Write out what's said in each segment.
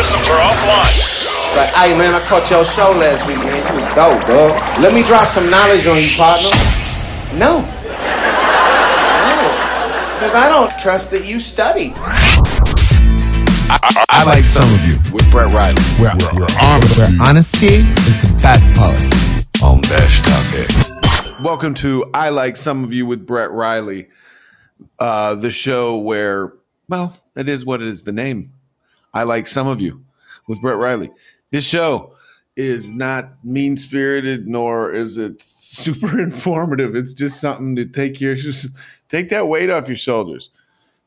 systems are offline. Like, hey man, I caught your show last week, man. You was dope, dog. Let me drop some knowledge on you, partner. No. No. Because I don't trust that you studied. I, I like some of you with Brett Riley. Where, where honesty, Where honesty is the best policy. On Dash Talk Welcome to I Like Some of You with Brett Riley, uh, the show where, well, it is what it is, the name. I Like Some of You with Brett Riley. This show is not mean spirited nor is it super informative. It's just something to take your take that weight off your shoulders.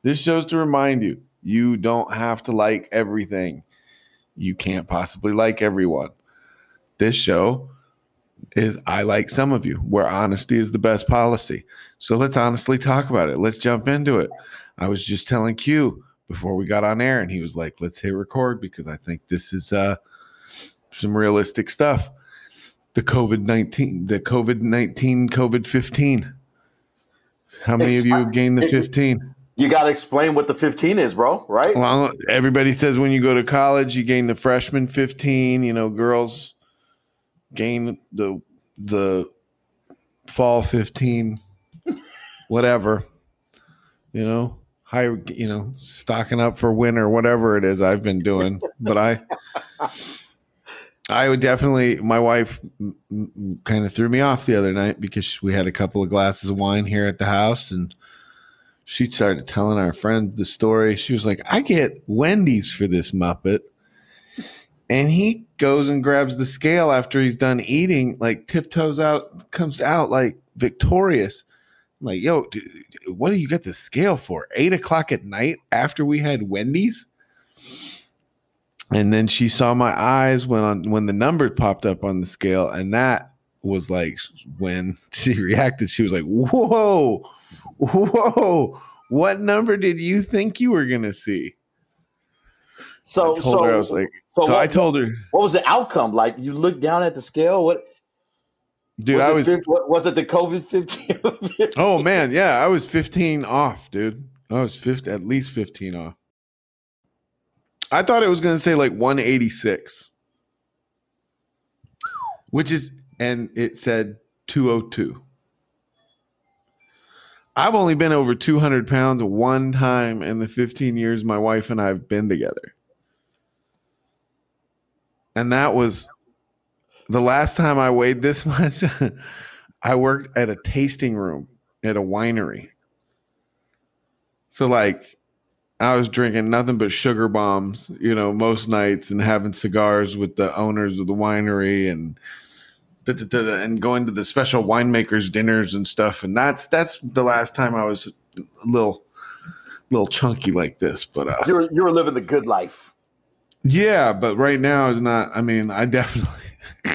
This show's to remind you you don't have to like everything. You can't possibly like everyone. This show is I like some of you, where honesty is the best policy. So let's honestly talk about it. Let's jump into it. I was just telling Q before we got on air, and he was like, let's hit record because I think this is uh, some realistic stuff. The COVID 19, the COVID 19, COVID 15. How many of you have gained the 15? You got to explain what the 15 is, bro, right? Well, everybody says when you go to college, you gain the freshman 15. You know, girls gain the the fall 15, whatever. You know, high, you know, stocking up for winter, whatever it is I've been doing. But I, I would definitely. My wife kind of threw me off the other night because we had a couple of glasses of wine here at the house and she started telling our friend the story. She was like, I get Wendy's for this Muppet. And he goes and grabs the scale after he's done eating, like tiptoes out, comes out like victorious. I'm like, yo, dude, what do you get the scale for? Eight o'clock at night after we had Wendy's? And then she saw my eyes when on when the number popped up on the scale, and that was like when she reacted. She was like, "Whoa, whoa, what number did you think you were gonna see?" So, I told so, her I was like, so so, what, I told her, what was the outcome? Like, you looked down at the scale. What dude, was I was, was it the COVID 15? oh man, yeah, I was 15 off, dude. I was 50, at least 15 off. I thought it was gonna say like 186, which is, and it said 202. I've only been over 200 pounds one time in the 15 years my wife and I have been together. And that was the last time I weighed this much. I worked at a tasting room at a winery. So, like, I was drinking nothing but sugar bombs, you know, most nights and having cigars with the owners of the winery and and going to the special winemakers dinners and stuff. And that's that's the last time I was a little little chunky like this. But uh, you, were, you were living the good life. yeah, but right now is not. I mean, I definitely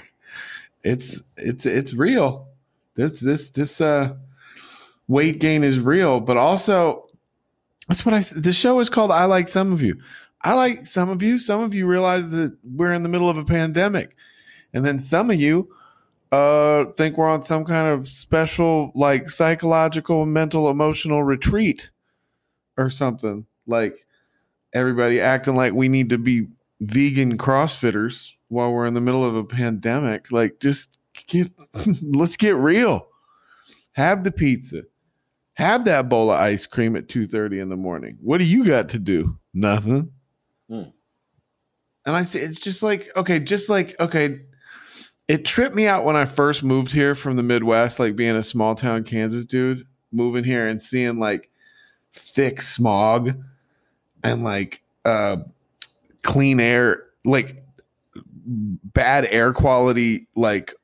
it's it's it's real. This this this uh weight gain is real, but also that's what I the show is called I like some of you. I like some of you. Some of you realize that we're in the middle of a pandemic. And then some of you uh think we're on some kind of special like psychological mental emotional retreat or something. Like everybody acting like we need to be vegan crossfitters while we're in the middle of a pandemic. Like just get let's get real. Have the pizza. Have that bowl of ice cream at 2:30 in the morning. What do you got to do? Nothing. Hmm. And I say it's just like, okay, just like, okay, it tripped me out when I first moved here from the Midwest, like being a small town Kansas dude, moving here and seeing like thick smog and like uh clean air, like bad air quality, like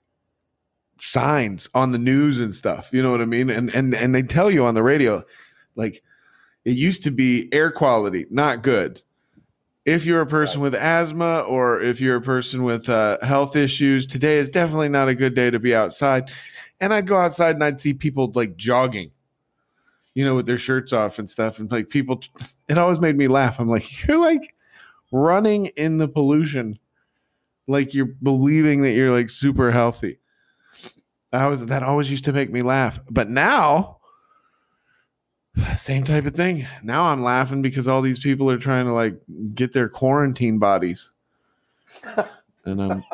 signs on the news and stuff. You know what I mean? And and and they tell you on the radio, like it used to be air quality, not good. If you're a person with asthma or if you're a person with uh, health issues, today is definitely not a good day to be outside. And I'd go outside and I'd see people like jogging, you know, with their shirts off and stuff. And like people, it always made me laugh. I'm like, you're like running in the pollution, like you're believing that you're like super healthy. I was that always used to make me laugh. But now Same type of thing. Now I'm laughing because all these people are trying to like get their quarantine bodies. and I'm,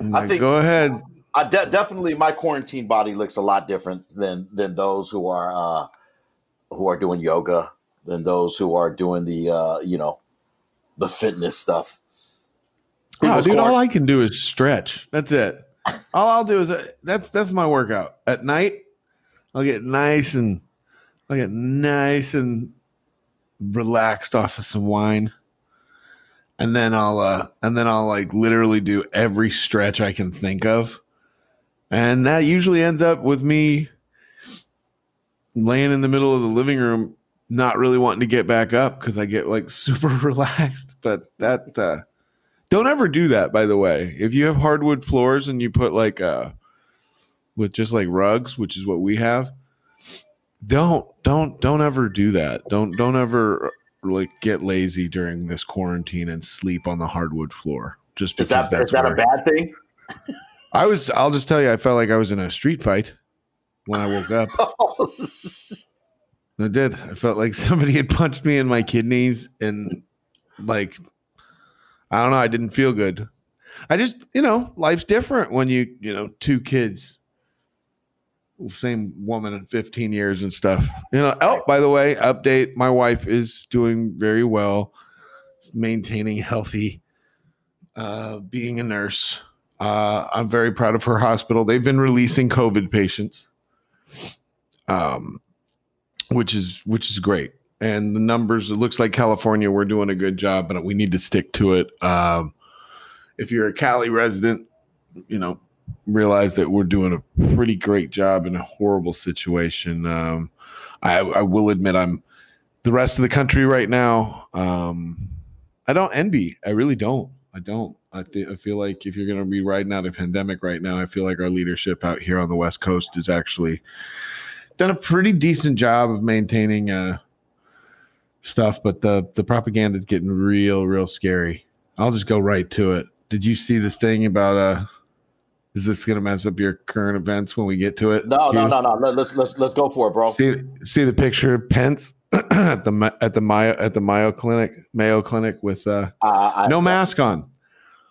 I'm I like, think- go ahead. I de- definitely my quarantine body looks a lot different than than those who are uh, who are doing yoga, than those who are doing the uh, you know the fitness stuff. Oh, dude, all I can do is stretch. That's it. All I'll do is uh, that's that's my workout. At night, I'll get nice and I'll get nice and relaxed off of some wine. And then I'll uh and then I'll like literally do every stretch I can think of. And that usually ends up with me laying in the middle of the living room not really wanting to get back up because I get like super relaxed. But that uh don't ever do that, by the way. If you have hardwood floors and you put like uh with just like rugs, which is what we have, don't don't don't ever do that. Don't don't ever like get lazy during this quarantine and sleep on the hardwood floor. Just because Is that that's is that a bad thing? I was I'll just tell you, I felt like I was in a street fight when I woke up. I did. I felt like somebody had punched me in my kidneys and like I don't know, I didn't feel good. I just, you know, life's different when you, you know, two kids, same woman in 15 years and stuff. You know, oh, by the way, update, my wife is doing very well, maintaining healthy, uh, being a nurse. Uh, I'm very proud of her hospital. They've been releasing COVID patients. Um which is which is great. And the numbers, it looks like California, we're doing a good job, but we need to stick to it. Um, if you're a Cali resident, you know, realize that we're doing a pretty great job in a horrible situation. Um, I, I will admit, I'm the rest of the country right now. Um, I don't envy. I really don't. I don't. I, th- I feel like if you're going to be riding out a pandemic right now, I feel like our leadership out here on the West Coast is actually done a pretty decent job of maintaining uh, stuff, but the the propaganda is getting real, real scary. I'll just go right to it. Did you see the thing about uh? Is this gonna mess up your current events when we get to it? No, no, Q? no, no. Let, let's let's let's go for it, bro. See, see the picture of Pence at the at the Mayo at the Mayo Clinic Mayo Clinic with uh, Uh, I, no mask on.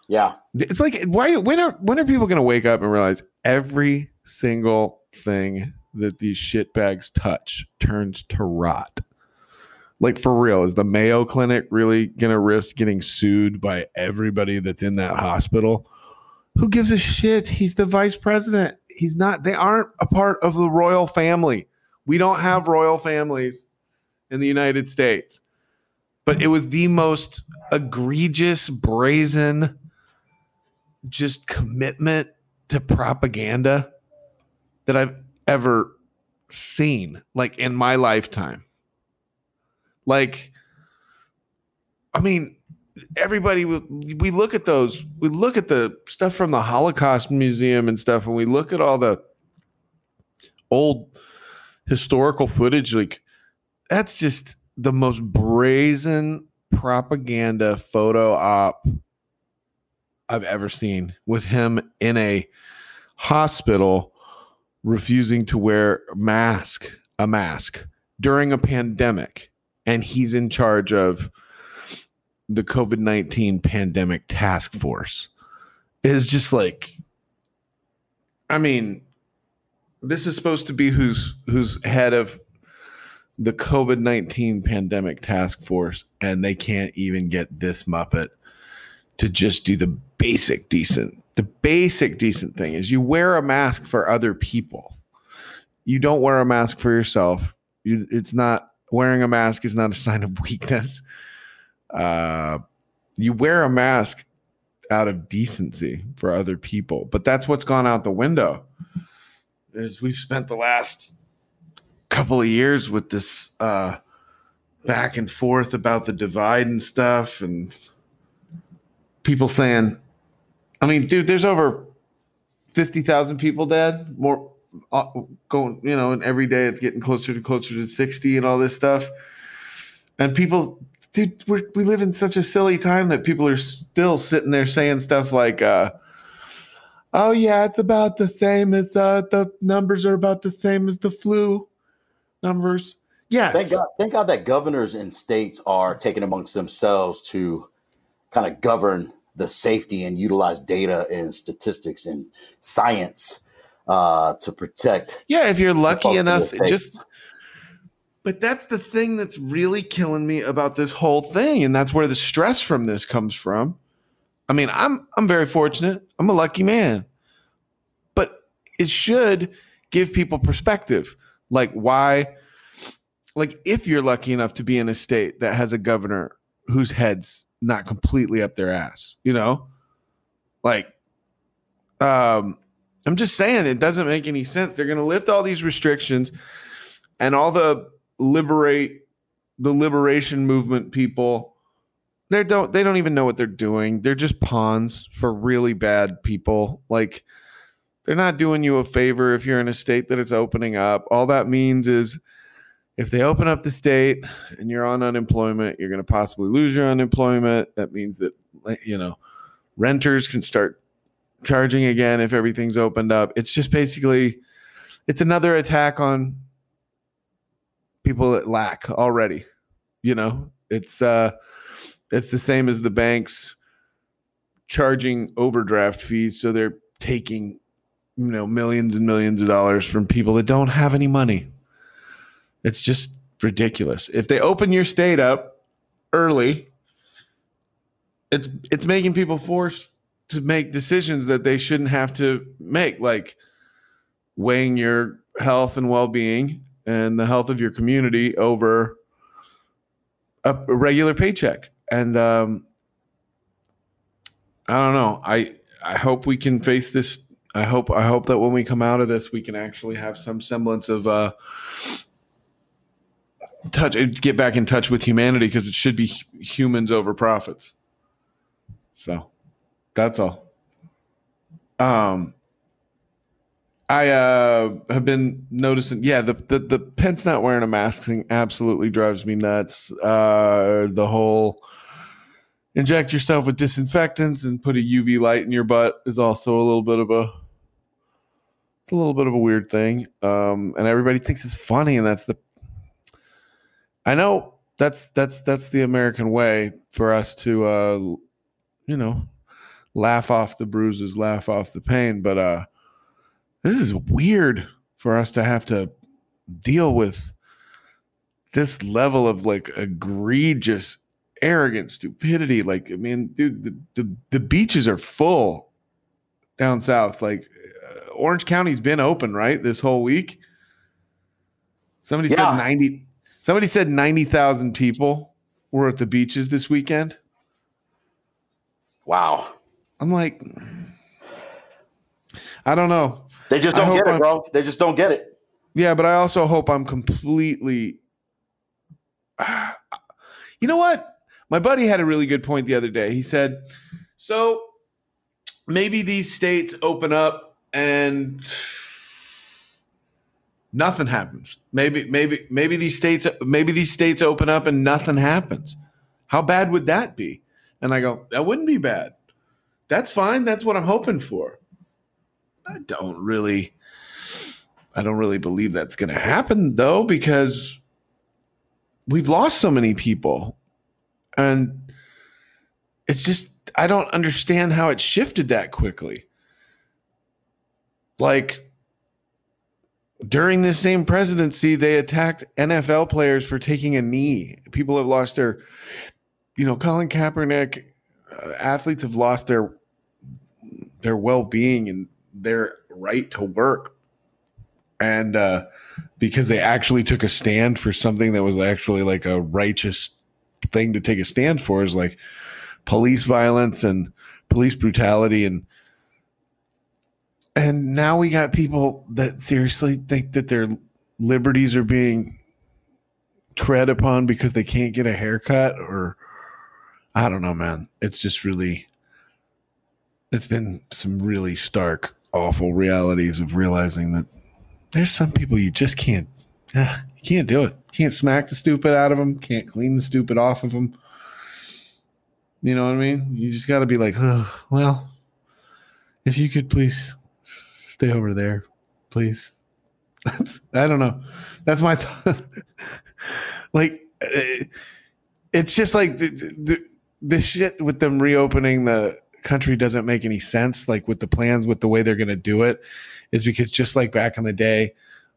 Yeah, It's like why when are when are people gonna wake up and realize every single thing that these shitbags touch turns to rot? Like for real, is the Mayo Clinic really gonna risk getting sued by everybody that's in that hospital? Who gives a shit? He's the vice president. He's not, they aren't a part of the royal family. We don't have royal families in the United States. But it was the most egregious, brazen, just commitment to propaganda that I've ever seen, like in my lifetime. Like, I mean, everybody, we look at those, we look at the stuff from the Holocaust Museum and stuff, and we look at all the old historical footage. Like, that's just the most brazen propaganda photo op I've ever seen with him in a hospital refusing to wear mask, a mask during a pandemic, and he's in charge of the COVID 19 pandemic task force. Is just like, I mean, this is supposed to be who's who's head of the COVID 19 pandemic task force, and they can't even get this Muppet to just do the basic decent. The basic decent thing is you wear a mask for other people. You don't wear a mask for yourself. You, it's not wearing a mask is not a sign of weakness. Uh, you wear a mask out of decency for other people, but that's what's gone out the window. Is we've spent the last couple of years with this uh, back and forth about the divide and stuff, and people saying, I mean, dude, there's over 50,000 people dead, more going, you know, and every day it's getting closer to closer to 60 and all this stuff. And people, dude, we live in such a silly time that people are still sitting there saying stuff like, uh, oh, yeah, it's about the same as uh, the numbers are about the same as the flu numbers. Yeah, Thank God, thank God that governors and states are taking amongst themselves to kind of govern the safety and utilize data and statistics and science uh, to protect. Yeah, if you're lucky enough, just. But that's the thing that's really killing me about this whole thing, and that's where the stress from this comes from. I mean, I'm I'm very fortunate. I'm a lucky man, but it should give people perspective, like why, like if you're lucky enough to be in a state that has a governor whose head's not completely up their ass, you know, like, um, I'm just saying it doesn't make any sense. They're going to lift all these restrictions and all the liberate the liberation movement people they don't they don't even know what they're doing. They're just pawns for really bad people. Like they're not doing you a favor if you're in a state that it's opening up. All that means is if they open up the state and you're on unemployment, you're going to possibly lose your unemployment. That means that you know renters can start charging again if everything's opened up. It's just basically it's another attack on people that lack already. You know, it's uh it's the same as the banks charging overdraft fees so they're taking you know millions and millions of dollars from people that don't have any money. It's just ridiculous. If they open your state up early, it's it's making people forced to make decisions that they shouldn't have to make, like weighing your health and well-being and the health of your community over a, a regular paycheck. And um, I don't know. I I hope we can face this. I hope I hope that when we come out of this, we can actually have some semblance of uh, touch. Get back in touch with humanity because it should be humans over profits. So that's all. Um, I uh, have been noticing. Yeah, the, the the Pence not wearing a mask thing absolutely drives me nuts. Uh, the whole inject yourself with disinfectants and put a UV light in your butt is also a little bit of a it's a little bit of a weird thing. Um, and everybody thinks it's funny, and that's the I know that's that's that's the American way for us to uh, you know laugh off the bruises, laugh off the pain, but uh this is weird for us to have to deal with this level of like egregious arrogant stupidity like i mean dude the, the, the beaches are full down south like uh, orange county's been open right this whole week somebody Yeah. said 90 somebody said 90,000 people were at the beaches this weekend Wow. I'm like i don't know They just don't get it, I'm- bro. They just don't get it. Yeah, but I also hope I'm completely. You know what? My buddy had a really good point the other day. He said, "So maybe these states open up and nothing happens. Maybe, maybe, maybe these states, maybe these states open up and nothing happens. How bad would that be?" And I go, "That wouldn't be bad. That's fine. That's what I'm hoping for." I don't really. I don't really believe that's going to happen though, because we've lost so many people. And it's just, I don't understand how it shifted that quickly. Like during this same presidency, they attacked NFL players for taking a knee. People have lost their, you know, Colin Kaepernick, athletes have lost their their well-being and their right to work. And uh, because they actually took a stand for something that was actually like a righteous thing to take a stand for is like police violence and police brutality and and now we got people that seriously think that their liberties are being tread upon because they can't get a haircut or I don't know man. It's just really it's been some really stark awful realities of realizing that there's some people you just can't uh, you can't do it. Can't smack the stupid out of them can't clean the stupid off of them you know what i mean? You just got to be like oh, well if you could please stay over there please. That's i don't know. That's my thought. like uh, it's just like the, shit with them reopening the country doesn't make any sense like with the plans with the way they're going to do it is because just like back in the day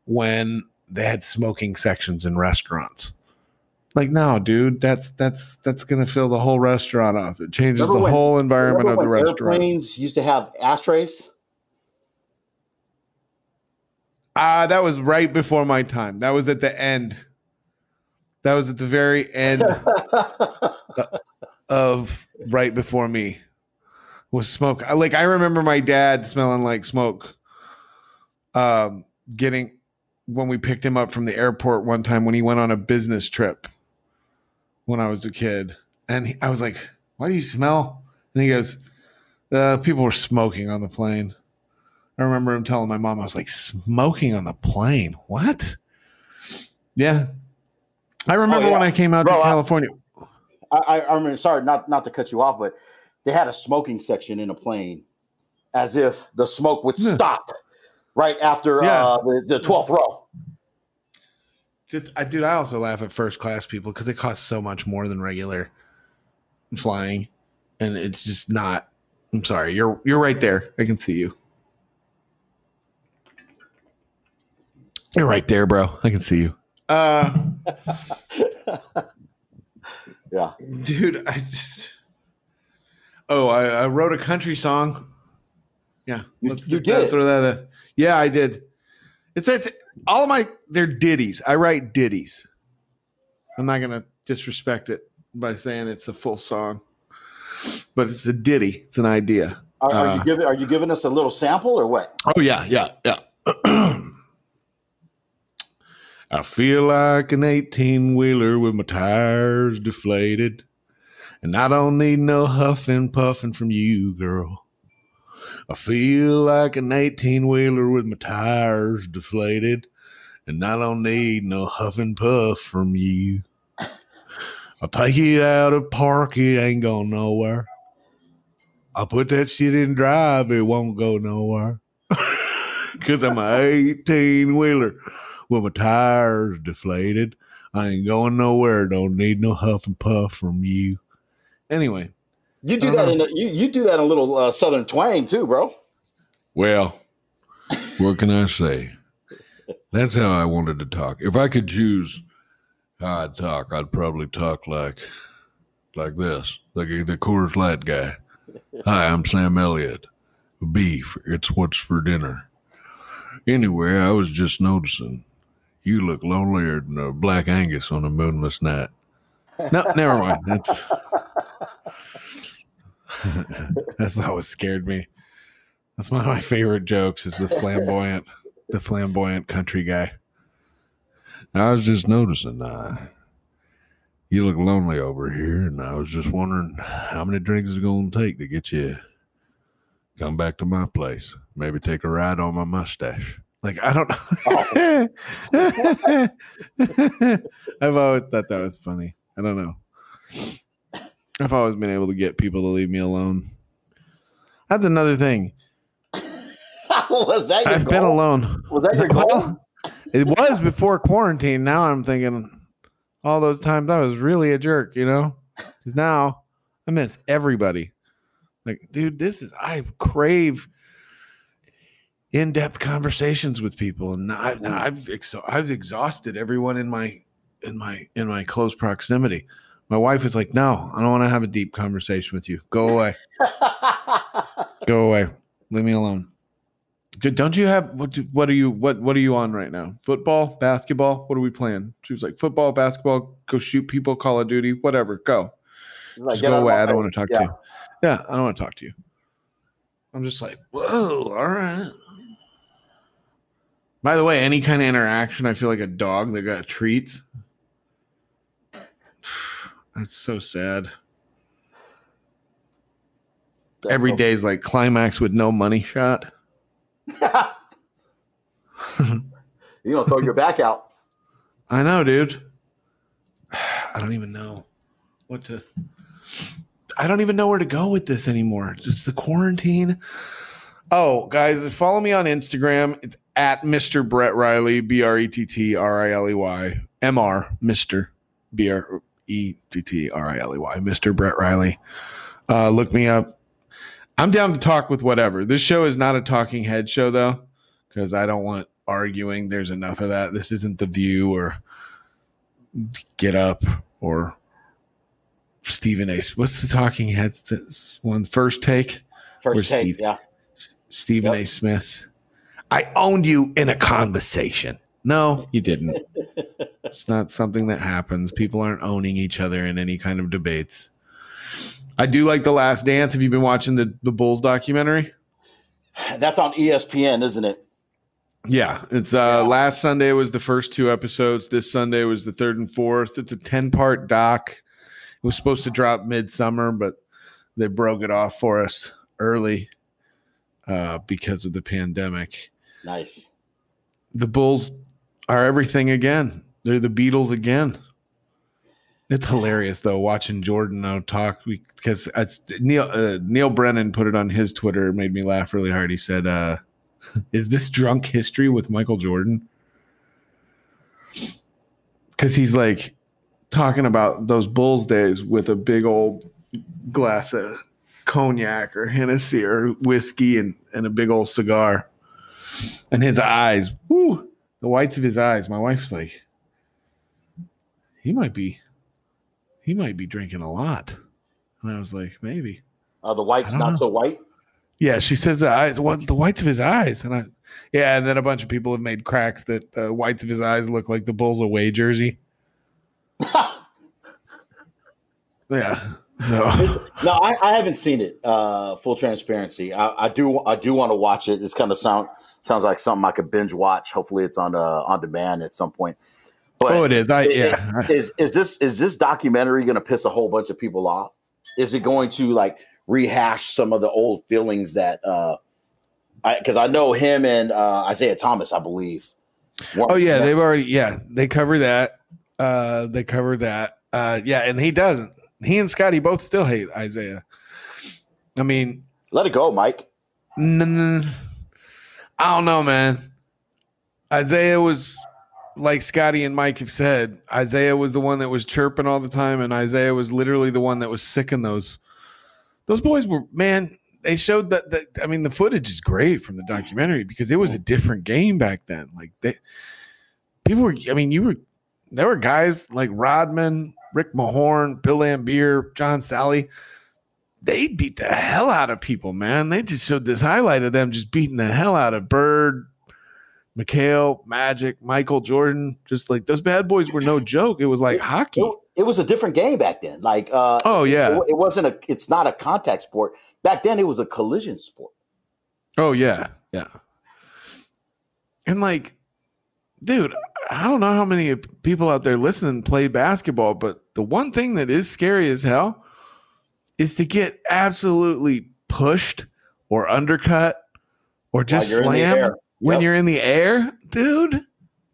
when they had smoking sections in restaurants like no dude that's that's that's going to fill the whole restaurant off it changes Remember the when- whole environment of the restaurant Airplanes used to have ashtrays. Ah, that was right before my time. That was at the end. That was at the very end of right before me. Was smoke. I- Like I remember my dad smelling like smoke. Um, getting when we picked him up from the airport one time when he went on a business trip when I was a kid, and he, I was like, "Why do you smell?" And he goes, uh, "People were smoking on the plane." I remember him telling my mom, I was like, smoking on the plane. What? Yeah. I remember yeah. when I came out Bro, to California. I, I, mean, sorry, not not to cut you off, but they had a smoking section in a plane, as if the smoke would stop right after Yeah. uh, the the twelfth row. Just, I, dude, I also laugh at first class people because it costs so much more than regular flying. And it's just not. I'm sorry. You're you're right there. I can see you. You're right there, bro. I can see you. Uh Yeah, dude i just oh I, I wrote a country song. Yeah You- let's you did? throw that uh, yeah i did. It's, it's all of my they're ditties. I write ditties. I'm not gonna disrespect it by saying it's a full song but it's a ditty. It's an idea. Are, are Uh, you giving are you giving us a little sample or what? Oh yeah, yeah, yeah. I feel like an 18 wheeler with my tires deflated. And I don't need no huffing puffing from you, girl. I feel like an 18 wheeler with my tires deflated. And I don't need no huffing puff from you. I'll take it out of park, it ain't going nowhere. I'll put that shit in drive, it won't go nowhere. Cause I'm a 18 wheeler with my tires deflated. I ain't going nowhere. Don't need no huff and puff from you. Anyway, You do Uh-huh. that in a, you you do that in a little uh, southern twang too, bro. Well, what can I say? That's how I wanted to talk. If I could choose how I'd talk, I'd probably talk like like this, like the Coors Light guy. Hi, I'm Sam Elliott. Beef, it's what's for dinner. Anyway, I was just noticing you look lonelier than a black Angus on a moonless night. no, never mind. That's that's always scared me. That's one of my favorite jokes. Is the flamboyant, the flamboyant country guy. I was just noticing, uh, you look lonely over here, and I was just wondering how many drinks it's going to take to get you come back to my place. Maybe take a ride on my mustache. Like I don't know. I've always thought that was funny. I don't know. I've always been able to get people to leave me alone. That's another thing. was that your I've goal? been alone. Was that your goal? Well, it was before quarantine. Now I'm thinking all those times I was really a jerk, you know? 'Cause now I miss everybody. Like, dude, this is I crave in-depth conversations with people, and I, i've exha- I've exhausted everyone in my in my in my close proximity. My wife is like, "No, I don't want to have a deep conversation with you. Go away. Go away. Leave me alone." Don't you have what? Do, what are you? What What are you on right now? Football, basketball. What are we playing? She was like, football, basketball. Go shoot people. Call of Duty. Whatever. Go. Like, Just go away. I don't want to talk Yeah. to you. Yeah, I don't want to talk to you. I'm just like, whoa. All right. By the way, any kind of interaction, I feel like a dog that got treats. That's so sad. That's Every so- day's like climax with no money shot. you gonna throw your back out. I know, dude. I don't even know what to. I don't even know where to go with this anymore. It's the quarantine. Oh, guys, follow me on Instagram. It's at Mr. Brett Riley, B R E T T R I L E Y. Mr. Mr. B R E T T R I L E Y, Mr. Brett Riley. Uh, look me up. I'm down to talk with whatever. This show is not a talking head show though, because I don't want arguing. There's enough of that. This isn't the View or Get Up or Stephen A. What's the talking head This one first take. First take, Steve? yeah. Stephen Yep. A. Smith. I owned you in a conversation. No, you didn't. it's not something that happens. People aren't owning each other in any kind of debates. I do like The Last Dance. Have you been watching the, the Bulls documentary? That's on ESPN, isn't it? Yeah. It's uh last Sunday was the first two episodes. This Sunday was the third and fourth. It's a 10 part doc. It was supposed to drop midsummer, but they broke it off for us early uh because of the pandemic. Nice. the Bulls are everything again. They're the Beatles again. It's hilarious though watching Jordan now talk because Neil uh, Neal Brennan put it on his Twitter. It made me laugh really hard. He said, uh, "Is this drunk history with Michael Jordan?" Because he's like talking about those Bulls days with a big old glass of cognac or Hennessy or whiskey and, and a big old cigar and his eyes, whoo, the whites of his eyes. My wife's like, he might be, he might be drinking a lot. And I was like, maybe. Uh, the white's not know. so white. Yeah, she says the eyes, what the whites of his eyes, and I, yeah, and then a bunch of people have made cracks that the whites of his eyes look like the Bulls away jersey. yeah, so No, I, I haven't seen it. Uh, full transparency, I, I do. I do want to watch it. It's kind of sound sounds like something I could binge watch. Hopefully, it's on uh, on demand at some point. But oh, it is. I i- yeah, is is this is this documentary going to piss a whole bunch of people off? Is it going to like rehash some of the old feelings that? uh Because I, know him and uh, Isiah Thomas, I believe. Oh yeah, they've already yeah they cover that. Uh, they cover that. Uh, yeah, and he doesn't. He and Scottie both still hate Isiah. I mean, let it go, Mike. n- n- I don't know, man. Isiah was like Scottie and Mike have said. Isiah was the one that was chirping all the time, and Isiah was literally the one that was sick sicking those. Those boys were man. They showed that. That I mean, the footage is great from the documentary because it was a mm. different game back then. Like they, people were. I mean, you were. There were guys like Rodman, Rick Mahorn, Bill Laimbeer, John Salley. They beat the hell out of people, man. They just showed this highlight of them just beating the hell out of Bird, McHale, Magic, Michael Jordan. Just like those bad boys were no joke. It was like hockey. It, it was a different game back then. Like, uh, Oh, yeah. it, it wasn't a. It's not a contact sport. Back then, it was a collision sport. Oh yeah, yeah. And like, dude, I don't know how many people out there listening play basketball, but the one thing that is scary as hell is to get absolutely pushed or undercut or just you're in the slammed air. when you're in the air, dude.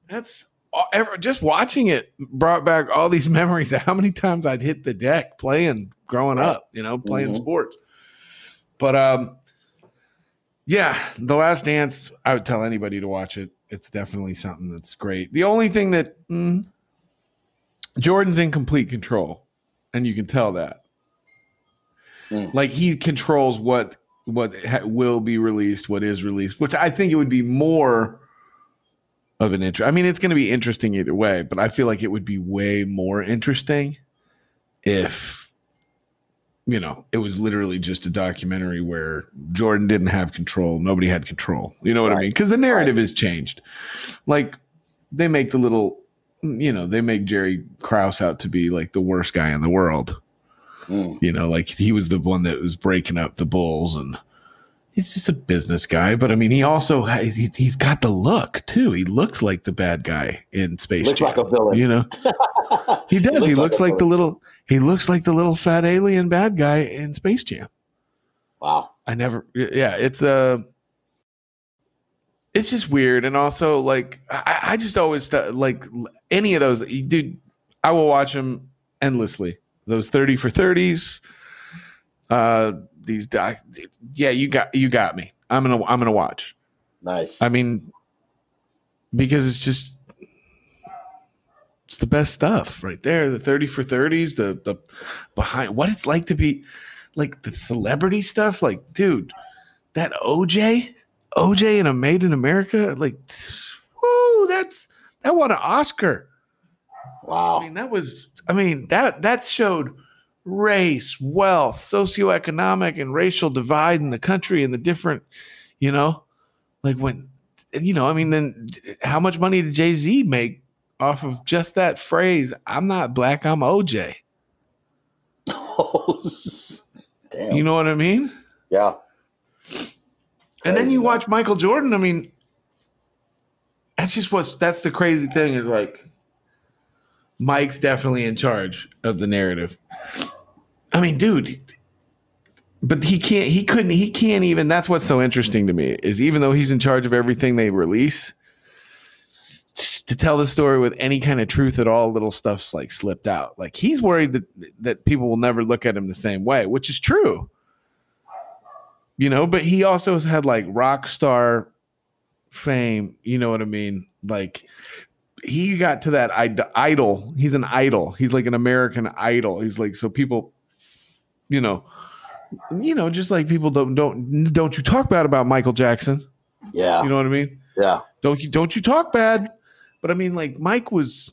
That's ever just watching it brought back all these memories of how many times I'd hit the deck playing growing Right. up, you know, playing Mhm. sports. But um yeah, The Last Dance, I would tell anybody to watch it. It's definitely something that's great. The only thing that mm, Jordan's in complete control, and you can tell that. Mm. Like he controls what what ha- will be released, what is released, which I think it would be more of an interest. I mean, it's going to be interesting either way, but I feel like it would be way more interesting if you know it was literally just a documentary where Jordan didn't have control, nobody had control. You know what I mean? Because the narrative has changed. Like they make the little, you know, they make Jerry Krause out to be like the worst guy in the world. Mm. You know, like he was the one that was breaking up the Bulls and. He's just a business guy, but I mean, he also he, he's got the look too. He looks like the bad guy in Space Looks Jam. like a villain. You know, he does. He looks, a like, the little. He looks like the little fat alien bad guy in Space Jam. Wow. I never. Yeah, it's uh It's just weird, and also like I, I just always like any of those. Dude, I will watch them endlessly. Those thirty for thirties. Uh, these doc. Yeah, you got you got me. I'm gonna I'm gonna watch. Nice. I mean, because it's just It's the best stuff right there. The 30 for 30s, the the behind what it's like to be like the celebrity stuff. Like, dude, that OJ, OJ in a Made in America, like whoo, that's that won an Oscar. Wow. I mean, that was I mean, that that showed race, wealth, socioeconomic and racial divide in the country and the different, you know, like when you know, I mean, then how much money did Jay Z make off of just that phrase? I'm not black, I'm OJ. Damn. You know what I mean? yeah. And then you man. watch Michael Jordan. I mean, that's just what's that's the crazy thing is like Mike's definitely in charge of the narrative. I mean, dude, but he can't, he couldn't, he can't even. That's what's so interesting to me is even though he's in charge of everything they release, to tell the story with any kind of truth at all, little stuff's like slipped out. Like he's worried that that people will never look at him the same way, which is true you know but he also has had like rock star fame you know what i mean like he got to that Id- idol he's an idol he's like an american idol he's like so people you know you know just like people don't don't don't you talk bad about michael jackson? Yeah. you know what i mean? Yeah. don't you don't you talk bad? But i mean like mike was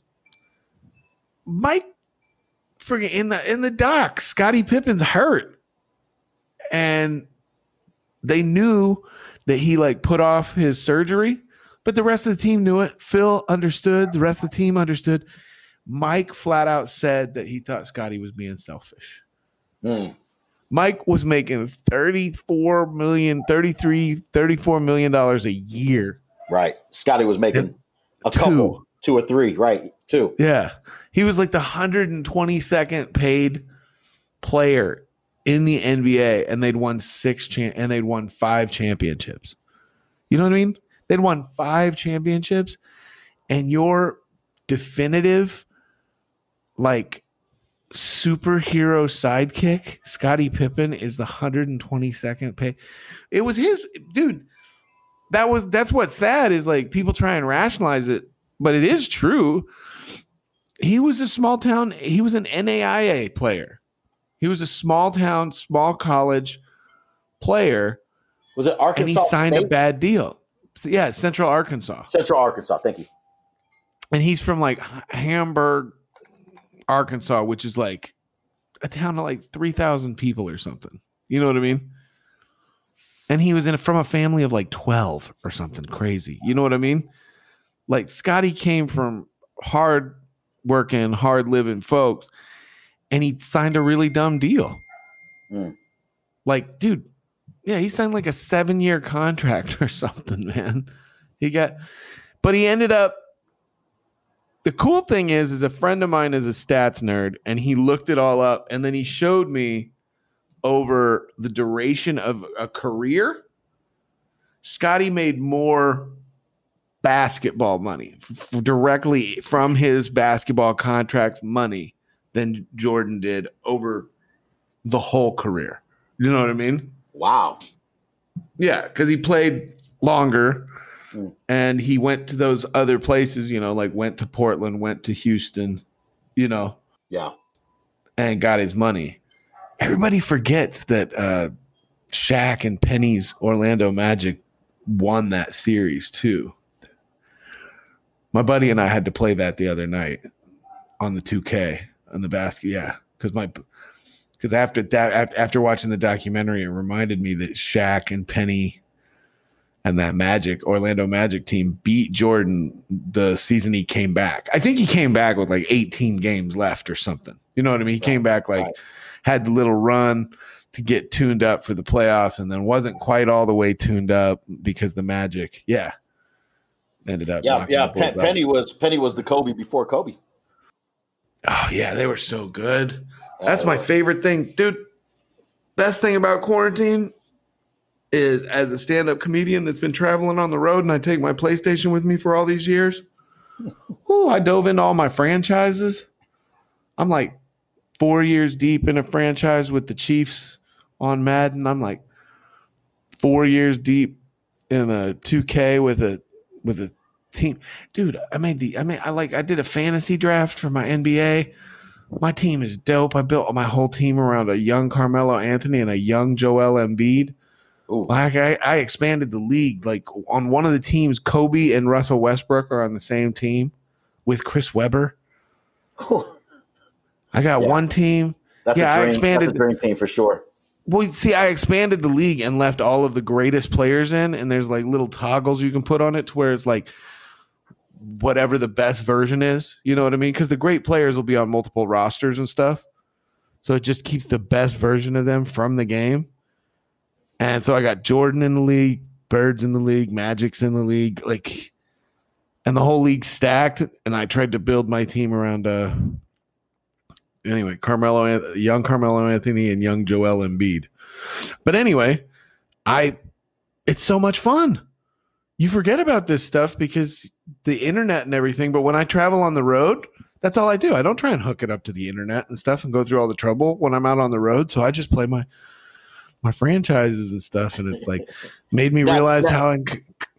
mike friggin' in the in the doc scottie pippen's hurt. And they knew that he like put off his surgery but the rest of the team knew it. Phil understood. The rest of the team understood. Mike flat out said that he thought scottie was being selfish Mm. Mike was making 34 million, 33, 34 million dollars a year. Right. Scottie was making a couple, Two. two or three. Right. Two. Yeah. He was like the 122nd paid player in the NBA and they'd won six cha- and they'd won five championships. You know what I mean? They'd won five championships and your definitive like superhero sidekick, Scottie Pippen is the 122nd pay. It was his dude. That was that's what's sad is like people try and rationalize it, but it is true. He was a small town, he was an NAIA player. He was a small town, small college player, Was it Arkansas? and he signed a bad deal. Yeah, Central Arkansas. Central Arkansas. Thank you. and he's from like Hamburg, Arkansas, which is like a town of like three thousand people or something. You know what I mean? And he was in from a family of like twelve or something crazy. You know what I mean? Like Scottie came from hard working, hard living folks, and he signed a really dumb deal. Mm. Like, dude, yeah, he signed like a seven year contract or something, man. He got, but he ended up the cool thing is is a friend of mine is a stats nerd and he looked it all up and then he showed me over the duration of a career scottie made more basketball money f- directly from his basketball contract money than jordan did over the whole career you know what i mean Wow. yeah, because he played longer Mm. and he went to those other places, you know, like went to Portland, went to Houston, you know, Yeah. and got his money. Everybody forgets that uh Shaq and Penny's Orlando Magic won that series too. My buddy and I had to play that the other night on the 2K on the basket. Yeah, because my because after that af- after watching the documentary, it reminded me that Shaq and Penny and that Magic Orlando Magic team beat Jordan the season he came back. I think he came back with like 18 games left or something. You know what I mean? He came back like had the little run to get tuned up for the playoffs and then wasn't quite all the way tuned up because the Magic, yeah, ended up. Yeah. Yeah. Pen- Penny was Penny was the Kobe before Kobe. Oh yeah, they were so good. That's my favorite thing, dude. Best thing about quarantine is as a stand-up comedian that's been traveling on the road and I take my PlayStation with me for all these years. Ooh, I dove into all my franchises. I'm like four years deep in a franchise with the Chiefs on Madden. I'm like four years deep in a 2K with a with a team, dude. I made the. I mean, I like. I did a fantasy draft for my NBA. My team is dope. I built my whole team around a young Carmelo Anthony and a young Joel Embiid. Ooh. Like I, I expanded the league. Like on one of the teams, Kobe and Russell Westbrook are on the same team with Chris Webber. I got Yeah. one team. That's Yeah, I expanded- That's a dream team for sure. Well, see, I expanded the league and left all of the greatest players in, and there's like little toggles you can put on it to where it's like whatever the best version is. You know what I mean? Because the great players will be on multiple rosters and stuff. So it just keeps the best version of them from the game. And so I got Jordan in the league, Birds in the league, Magic's in the league, like, and the whole league stacked. And I tried to build my team around uh, anyway, Carmelo, young Carmelo Anthony and young Joel Embiid. But anyway, I it's so much fun. You forget about this stuff because the internet and everything. But when I travel on the road, that's all I do. I don't try and hook it up to the internet and stuff and go through all the trouble when I'm out on the road. So I just play my my franchises and stuff, and it's like made me Now- realize now- how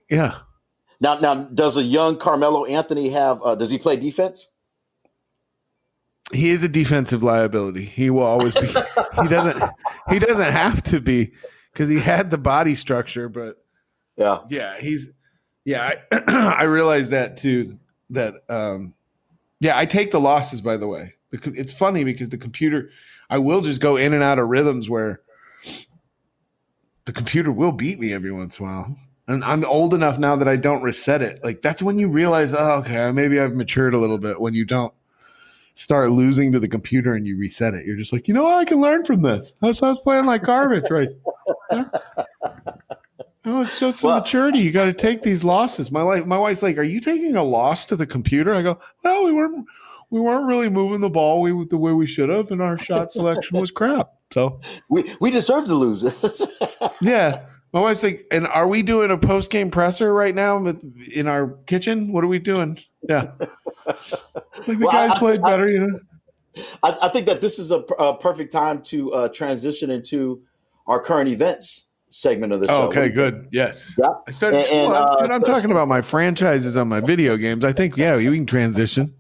yeah. Now, now, does a young Carmelo Anthony have? Uh, does he play defense? he is a defensive liability. He will always be. he doesn't. He doesn't have to be because he had the body structure. But Yeah. yeah, he's. Yeah, I, I realize that too. That um, yeah, I take the losses. By the way, it's funny because the computer, I will just go in and out of rhythms where the computer will beat me every once in a while. And I'm old enough now that I don't reset it. Like that's when you realize, oh, okay, maybe I've matured a little bit. When you don't start losing to the computer and you reset it, you're just like, you know, what? I can learn from this. I was, I was playing like garbage, right? Oh, it's just Well- maturity. You got to take these losses. My life, my wife's like, "Are you taking a loss to the computer?" I go, "Well, we weren't, we weren't really moving the ball we, the way we should have, and our shot selection was crap." So, We we deserve to lose. This. yeah, my wife's like, "And are we doing a post game presser right now with, in our kitchen? What are we doing?" Yeah, like the Well, guys I- played I- better, you know. I, I think that this is a, a perfect time to uh, transition into our current events segment of the show. Oh, okay, good. Yes. Yeah. I started. And, and, well, uh, I'm so- talking about my franchises on my video games. I think, yeah, we can transition.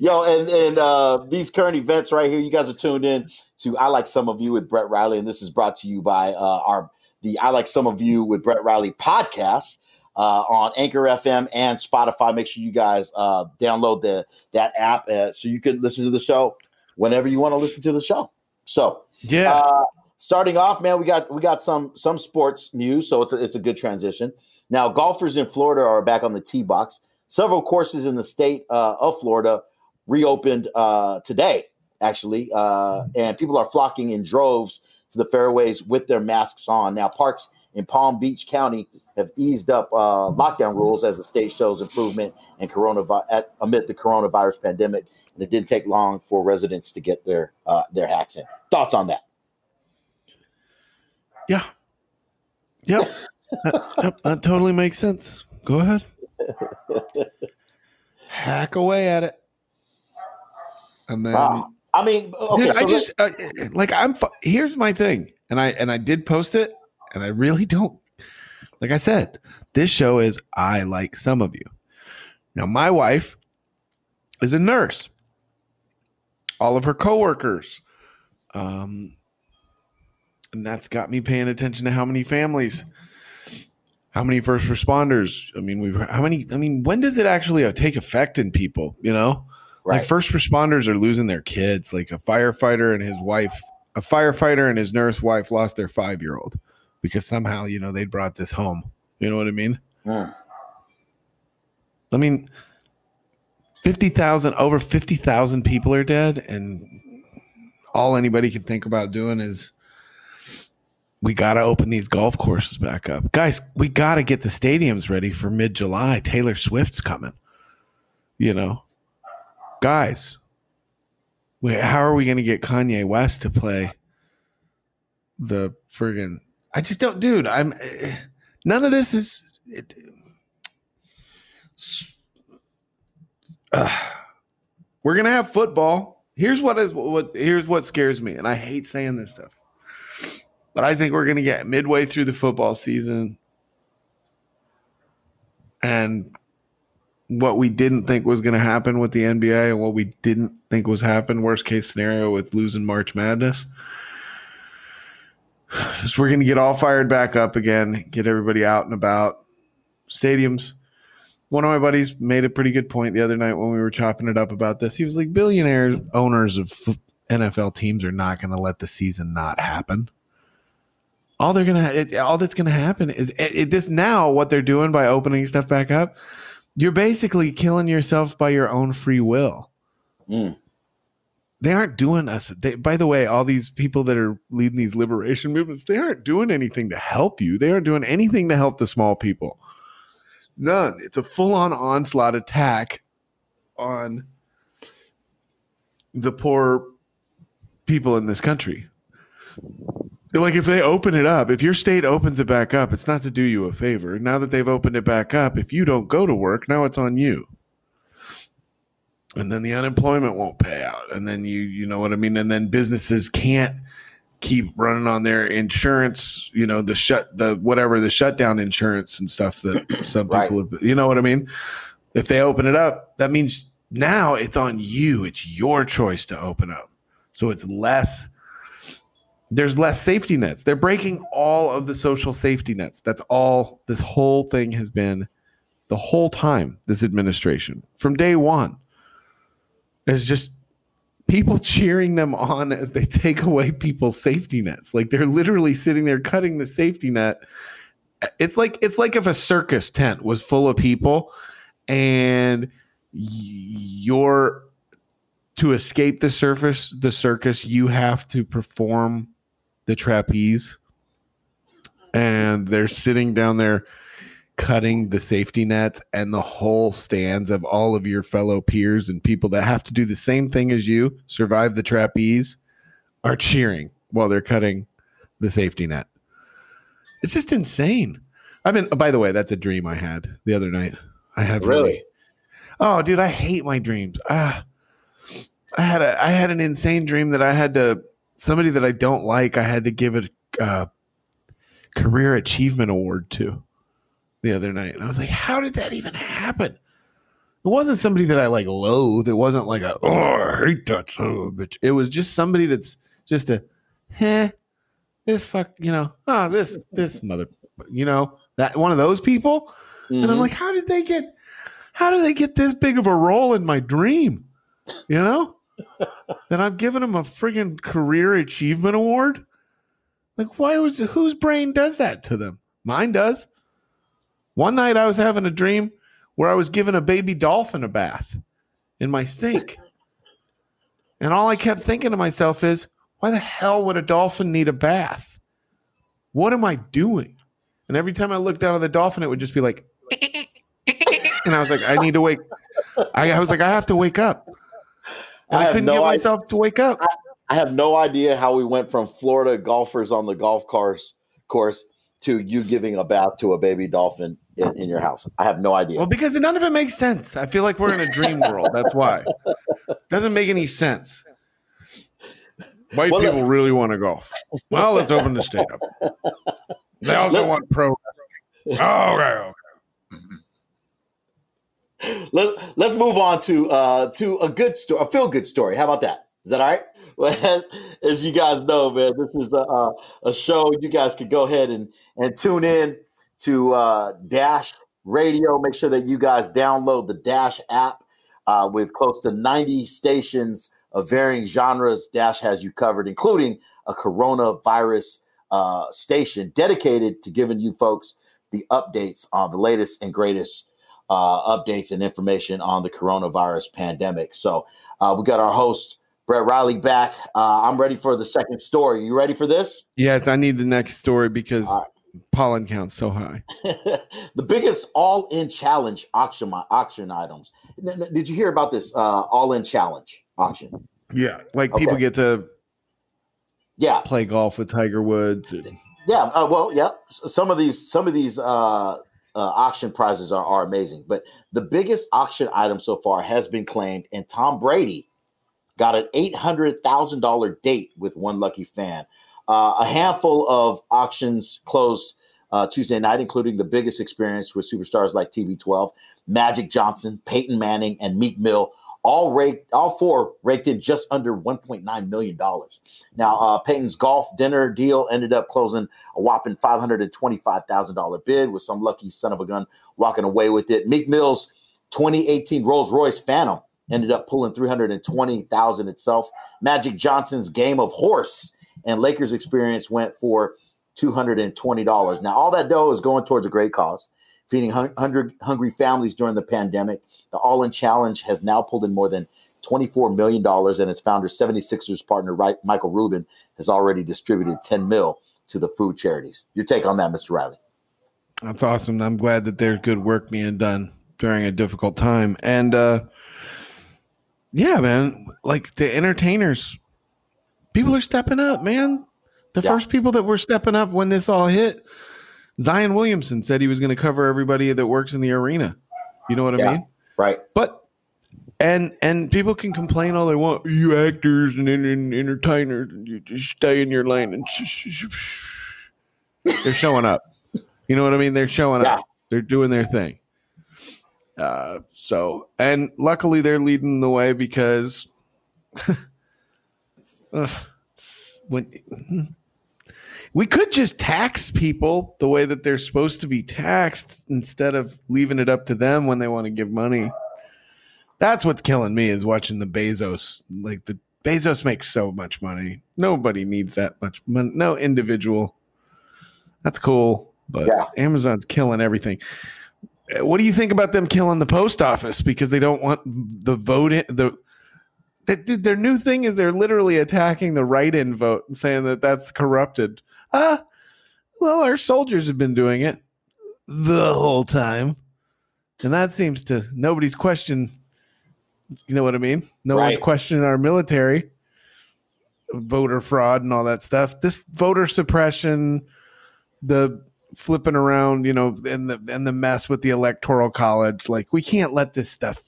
Yo, and and uh, these current events right here, you guys are tuned in to I Like Some of You with Brett Riley, and this is brought to you by uh, our the I Like Some of You with Brett Riley podcast uh, on Anchor FM and Spotify. Make sure you guys uh, download the that app uh, so you can listen to the show whenever you want to listen to the show. So Yeah. uh, starting off, man, we got we got some some sports news, so it's a, it's a good transition. Now, golfers in Florida are back on the tee box. Several courses in the state uh, of Florida reopened uh, today, actually, uh, and people are flocking in droves to the fairways with their masks on. Now, parks in Palm Beach County have eased up uh, lockdown rules as the state shows improvement in coronavirus at, amid the coronavirus pandemic, and it didn't take long for residents to get their uh, their hacks in. Thoughts on that? Yeah. Yep. that, yep. That totally makes sense. Go ahead. Hack away at it. And then Wow. I mean, okay, Dude, so I just uh, like I'm here's my thing. And I and I did post it and I really don't like I said, this show is I like some of you. Now my wife is a nurse. All of her coworkers um and that's got me paying attention to how many families how many first responders? I mean we've how many i mean when does it actually uh, take effect in people you know? Right. like first responders are losing their kids. Like a firefighter and his wife a firefighter and his nurse wife lost their five year old because somehow you know they brought this home. You know what i mean? Mm. i mean 50,000 over 50,000 people are dead and all anybody can think about doing is we got to open these golf courses back up. Guys, we got to get the stadiums ready for mid-July. Taylor Swift's coming. You know. Guys, wait, how are we going to get Kanye West to play the friggin' I just don't dude, I'm eh, none of this is it, uh, we're gonna have football. Here's what is what here's what scares me, and I hate saying this stuff, but I think we're gonna get midway through the football season, and what we didn't think was going to happen with the NBA and what we didn't think was happen. Worst case scenario with losing March Madness. So we're going to get all fired back up again, get everybody out and about. Stadiums. One of my buddies made a pretty good point the other night when we were chopping it up about this. He was like, billionaire owners of NFL teams are not going to let the season not happen. All they're gonna, it, all that's gonna happen is it, this now. What they're doing by opening stuff back up, you're basically killing yourself by your own free will. Mm. They aren't doing us. They, by the way, all these people that are leading these liberation movements, they aren't doing anything to help you. They aren't doing anything to help the small people. None. It's a full on onslaught attack on the poor people in this country. Like if they open it up, if your state opens it back up, it's not to do you a favor. Now that they've opened it back up, if you don't go to work, now it's on you. And then the unemployment won't pay out. And then you you know what I mean? And then businesses can't keep running on their insurance, you know, the shut the whatever the shutdown insurance and stuff that some Right. people have, you know what I mean? If they open it up, that means now it's on you. It's your choice to open up. So it's less there's less safety nets. They're breaking all of the social safety nets. That's all this whole thing has been the whole time, this administration, from day one. It's just people cheering them on as they take away people's safety nets. Like they're literally sitting there cutting the safety net. It's like it's like if a circus tent was full of people and you're to escape the surface the circus you have to perform the trapeze and they're sitting down there cutting the safety nets and the whole stands of all of your fellow peers and people that have to do the same thing as you survive the trapeze are cheering while they're cutting the safety net. It's just insane. I mean by the way that's a dream i had the other night. I have Really? oh dude i hate my dreams. Ah i had a i had an insane dream that i had to somebody that i don't like i had to give a uh, career achievement award to the other night. And I was like, how did that even happen? It wasn't somebody that I like loathe. It wasn't like a, oh, I hate that son of a bitch. It was just somebody that's just a, eh, this fuck, you know, oh, this, this mother, you know, that one of those people. And I'm Mhm. like, how did they get, how did they get this big of a role in my dream? You know, that I'm giving them a friggin' career achievement award. Like, why was whose brain does that to them? Mine does. One night I was having a dream where I was giving a baby dolphin a bath in my sink. And all I kept thinking to myself is, why the hell would a dolphin need a bath? What am I doing? And every time I looked down at the dolphin, it would just be like, and I was like, I need to wake. I, I was like, I have to wake up. I I, couldn't no get idea- myself to wake up. I have no idea how we went from Florida golfers on the golf course course to you giving a bath to a baby dolphin in, in your house. I have no idea. Well, because none of it makes sense. I feel like we're in a dream world. That's why. Doesn't make any sense. White Well, people really want to golf. Well, let's open the state up. They also Let- want pro. Oh, okay, okay. Let, let's move on to uh, to a good story, a feel good story. How about that? Is that all right? Well, as, as you guys know, man, this is a, a, a show you guys could go ahead and, and tune in to uh, Dash Radio. Make sure that you guys download the Dash app uh, with close to 90 stations of varying genres. Dash has you covered, including a coronavirus uh, station dedicated to giving you folks the updates on the latest and greatest uh, updates and information on the coronavirus pandemic. So uh, we got our host Brett Riley back. Uh, I'm ready for the second story. You ready for this? Yes, I need the next story because All pollen count's so high. the biggest all-in challenge auction auction items. Did you hear about this uh, all-in challenge auction? Yeah, like people Okay. get to Yeah, play golf with Tiger Woods. and- yeah. Uh, well, yeah. Some of these, some of these uh, uh, auction prizes are, are amazing, but the biggest auction item so far has been claimed, and Tom Brady got an eight hundred thousand dollar date with one lucky fan. Uh, a handful of auctions closed uh, Tuesday night, including the biggest experience with superstars like TB12, Magic Johnson, Peyton Manning, and Meek Mill. All raked, all four raked in just under 1.9 million dollars. Now, uh, Peyton's golf dinner deal ended up closing a whopping 525 thousand dollar bid, with some lucky son of a gun walking away with it. Meek Mill's 2018 Rolls Royce Phantom ended up pulling 320,000 itself. Magic Johnson's Game of Horse and Lakers experience went for $220. Now, all that dough is going towards a great cause, feeding hun- hungry, hungry families during the pandemic. The All In Challenge has now pulled in more than $24 million, and its founder, 76ers partner right, Michael Rubin, has already distributed 10 mil to the food charities. Your take on that, Mr. Riley? That's awesome. I'm glad that there's good work being done during a difficult time. And uh yeah, man, like the entertainers, people are stepping up, man. The Yeah. first people that were stepping up when this all hit, Zion Williamson said he was going to cover everybody that works in the arena. You know what I Yeah. mean? Right. But and and people can complain all they want. You actors and, and, and entertainers, you just stay in your lane and they're showing up. You know what I mean? They're showing Yeah. up. They're doing their thing. Uh, so and luckily they're leading the way because it's- when we could just tax people the way that they're supposed to be taxed instead of leaving it up to them when they want to give money. That's what's killing me is watching the Bezos. Like the Bezos makes so much money. Nobody needs that much money. No individual. That's cool, but Yeah. Amazon's killing everything. Uh, What do you think about them killing the post office because they don't want the vote in the that dude, their new thing is they're literally attacking the write-in vote and saying that that's corrupted. Ah, well, our soldiers have been doing it the whole time, and that seems to nobody's question. You know what I mean? No one's questioning our military, voter fraud, and all that stuff. This voter suppression, the flipping around, you know, and the and the mess with the electoral college. Like we can't let this stuff.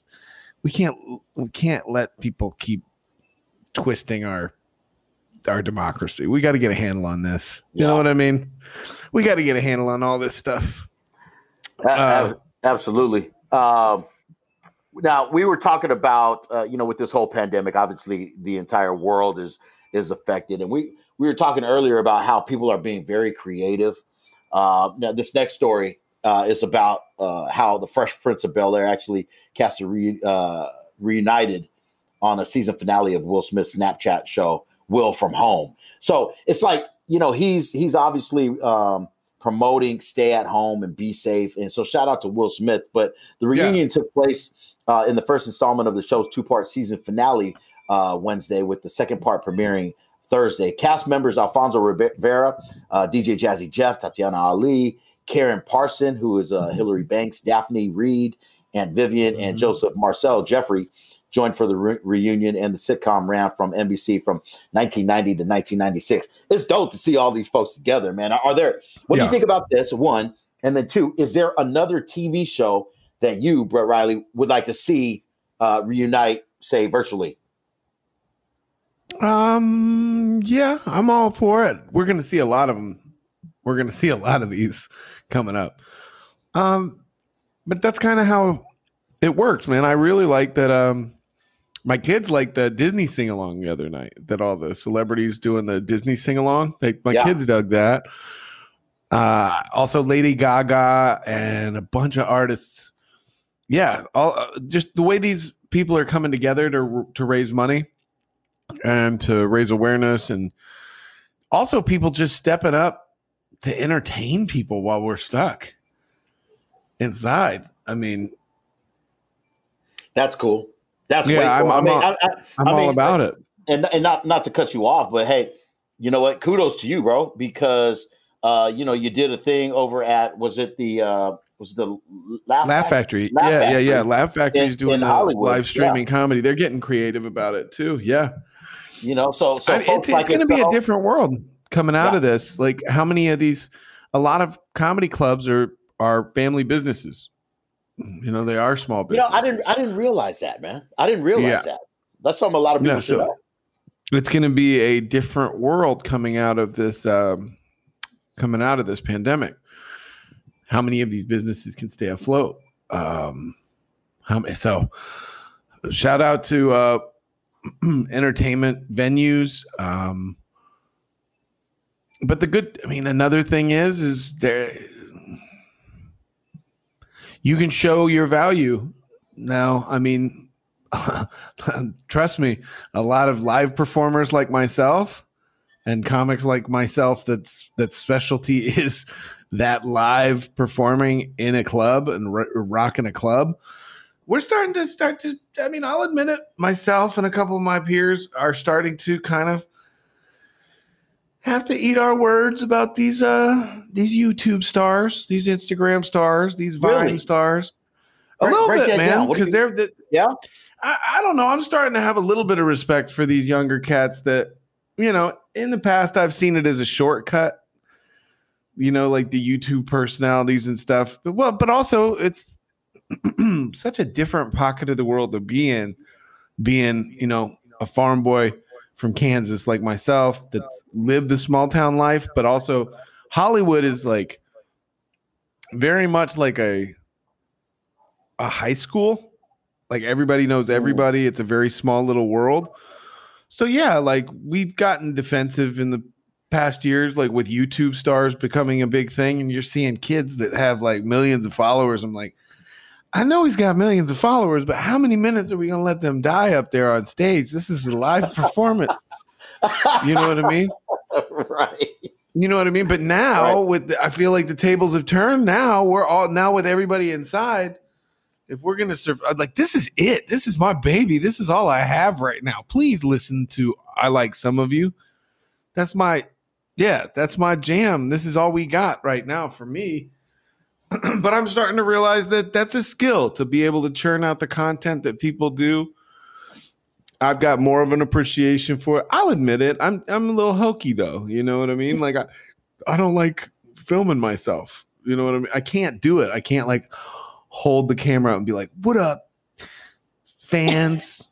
We can't. We can't let people keep twisting our our democracy. We got to get a handle on this. You know what I mean? We got to get a handle on all this stuff. Ab- absolutely. Um, now we were talking about uh, you know with this whole pandemic, obviously the entire world is is affected, and we we were talking earlier about how people are being very creative. Uh, now this next story uh, is about uh, how the Fresh Prince of Bel Air actually cast a re, uh, reunited on a season finale of Will Smith's Snapchat show Will from Home. So it's like you know he's he's obviously um, promoting stay at home and be safe, and so shout out to Will Smith. But the Yeah. reunion took place uh, in the first installment of the show's two part season finale uh, Wednesday, with the second part premiering Thursday. Cast members Alfonso Ribeiro, uh, DJ Jazzy Jeff, Tatyana Ali, Karyn Parson, who is uh, Hillary Banks, Daphne Reid, and Vivian, and Joseph Marcell Geoffrey joined for the re- reunion. And the sitcom ran from NBC from 1990 to 1996. It's dope to see all these folks together, man. Are there? What do you think about this? One, and then two, is there another TV show that you, Brett Riley, would like to see uh, reunite, say virtually? Um, yeah, I'm all for it. We're gonna see a lot of them. We're gonna see a lot of these coming up. Um, but that's kind of how it works, man. I really like that. Um, my kids like the Disney sing along the other night. That all the celebrities doing the Disney sing along. They, my Yeah. kids dug that. Uh, also Lady Gaga and a bunch of artists. Yeah, all uh, just the way these people are coming together to to raise money and to raise awareness and also people just stepping up to entertain people while we're stuck inside. I mean, That's cool. That's Yeah, way I'm- cool. i I'm mean, all- I, I, I'm all mean, about it. and and not not to cut you off, but hey, you know what? Kudos to you, bro, because uh, you know you did a thing over at was it the uh, was the Laugh, Laugh Factory. Laugh yeah, Factory. yeah, yeah. Laugh Factory's in- doing in live streaming comedy. They're getting creative about it too. Yeah. You know, so so I mean, it's, like it's going to be a different world coming out Yeah. of this. Like how many of these a lot of comedy clubs are are family businesses. You know, they are small You know, I didn't I didn't realize that, man. I didn't realize Yeah. that. That's something a lot of people Yeah, should so- know. it's going to be a different world coming out of this um, coming out of this pandemic how many of these businesses can stay afloat? Um, how many? So, shout out to uh, entertainment venues. Um, but the good, I mean, another thing is, is there you can show your value now. I mean, trust me, a lot of live performers like myself and comics like myself that's that specialty is that live performing in a club and r- rocking a club we're starting to start to i mean i'll admit it myself and a couple of my peers are starting to kind of have to eat our words about these uh these youtube stars these instagram stars these vine Really? stars a Break- little break bit man. Because they're the, Yeah. I, I don't know. I'm starting to have a little bit of respect for these younger cats that, you know, in the past I've seen it as a shortcut, you know, like the YouTube personalities and stuff. But well, but also it's such a different pocket of the world to be in, being, you know, a farm boy from Kansas like myself that live the small town life, but also Hollywood is like very much like a a high school. Like everybody knows everybody. It's a very small little world. So yeah like we've gotten defensive in the past years like with youtube stars becoming a big thing and you're seeing kids that have like millions of followers. I'm like i know he's got millions of followers but how many minutes are we going to let them die up there on stage this is a live performance you know what i mean right. you know what I mean? But now Right. with the, I feel like the tables have turned. Now we're all now with everybody inside. If we're gonna survive, like this is it. This is my baby. This is all I have right now. Please listen to I like some of you. That's my yeah, that's my jam. This is all we got right now for me. but I'm starting to realize that that's a skill to be able to churn out the content that people do. I've got more of an appreciation for it. I'll admit it. I'm I'm a little hokey though. You know what I mean? Like I, I don't like filming myself. You know what I mean? I can't do it. I can't like hold the camera out and be like, "What up, fans?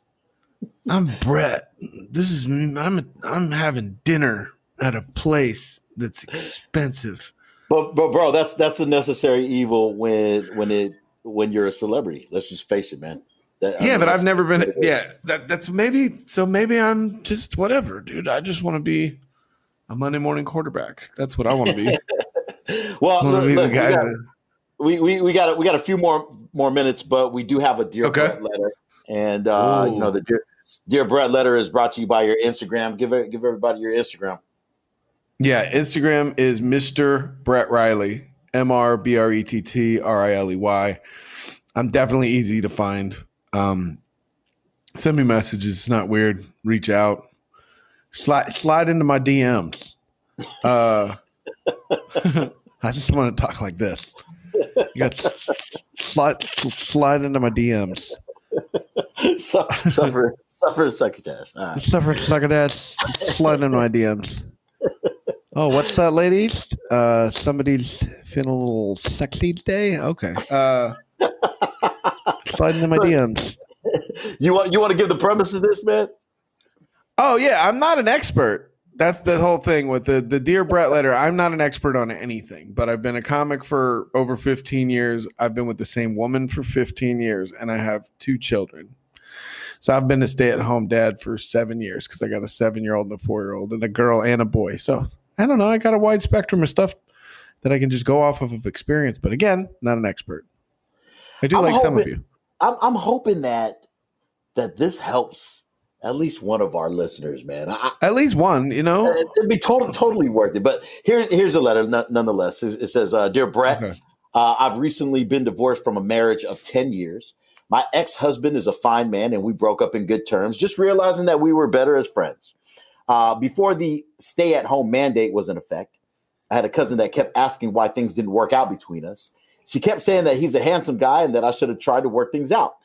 I'm Brett. This is me. I'm I'm having dinner at a place that's expensive." But but bro, that's that's a necessary evil when when it when you're a celebrity. Let's just face it, man. That, I yeah, mean, but I've never been. Yeah, that, that's maybe. So maybe I'm just whatever, dude. I just want to be a Monday morning quarterback. That's what I want to be. Well, look, be look, we, got, that- we, we we got a, we got a few more more minutes, but we do have a dear Okay. Brett letter, and uh, you know the dear dear Brett letter is brought to you by your Instagram. Give it give everybody your Instagram. Yeah, Instagram is Mr. Brett Riley, M R B R E T T R I L E Y. I'm definitely easy to find. Um, send me messages. It's not weird. Reach out. Slide slide into my DMs. Uh, I just want to talk like this. You got slide slide into my DMs. Su- suffer suffer succotash. All right. Suffer at. Slide into my DMs. Oh, what's that, ladies? Uh, somebody's feeling a little sexy today. Okay. Uh, slide into my DMs. You want you want to give the premise of this, man? Oh yeah, I'm not an expert. That's the whole thing with the the dear Brett letter. I'm not an expert on anything, but I've been a comic for over 15 years. I've been with the same woman for 15 years, and I have two children. So I've been a stay at home dad for seven years because I got a seven year old and a four year old and a girl and a boy. So I don't know. I got a wide spectrum of stuff that I can just go off of, of experience. But again, not an expert. I do I'm like some of you. I'm I'm hoping that that this helps at least one of our listeners, man. I, At least one, you know. It'd be totally totally worth it. But here, here's a letter, nonetheless. It it says, uh, "Dear Brett, Okay. uh, I've recently been divorced from a marriage of ten years. My ex husband is a fine man, and we broke up in good terms. Just realizing that we were better as friends. Uh, before the stay at home mandate was in effect, I had a cousin that kept asking why things didn't work out between us. She kept saying that he's a handsome guy and that I should have tried to work things out.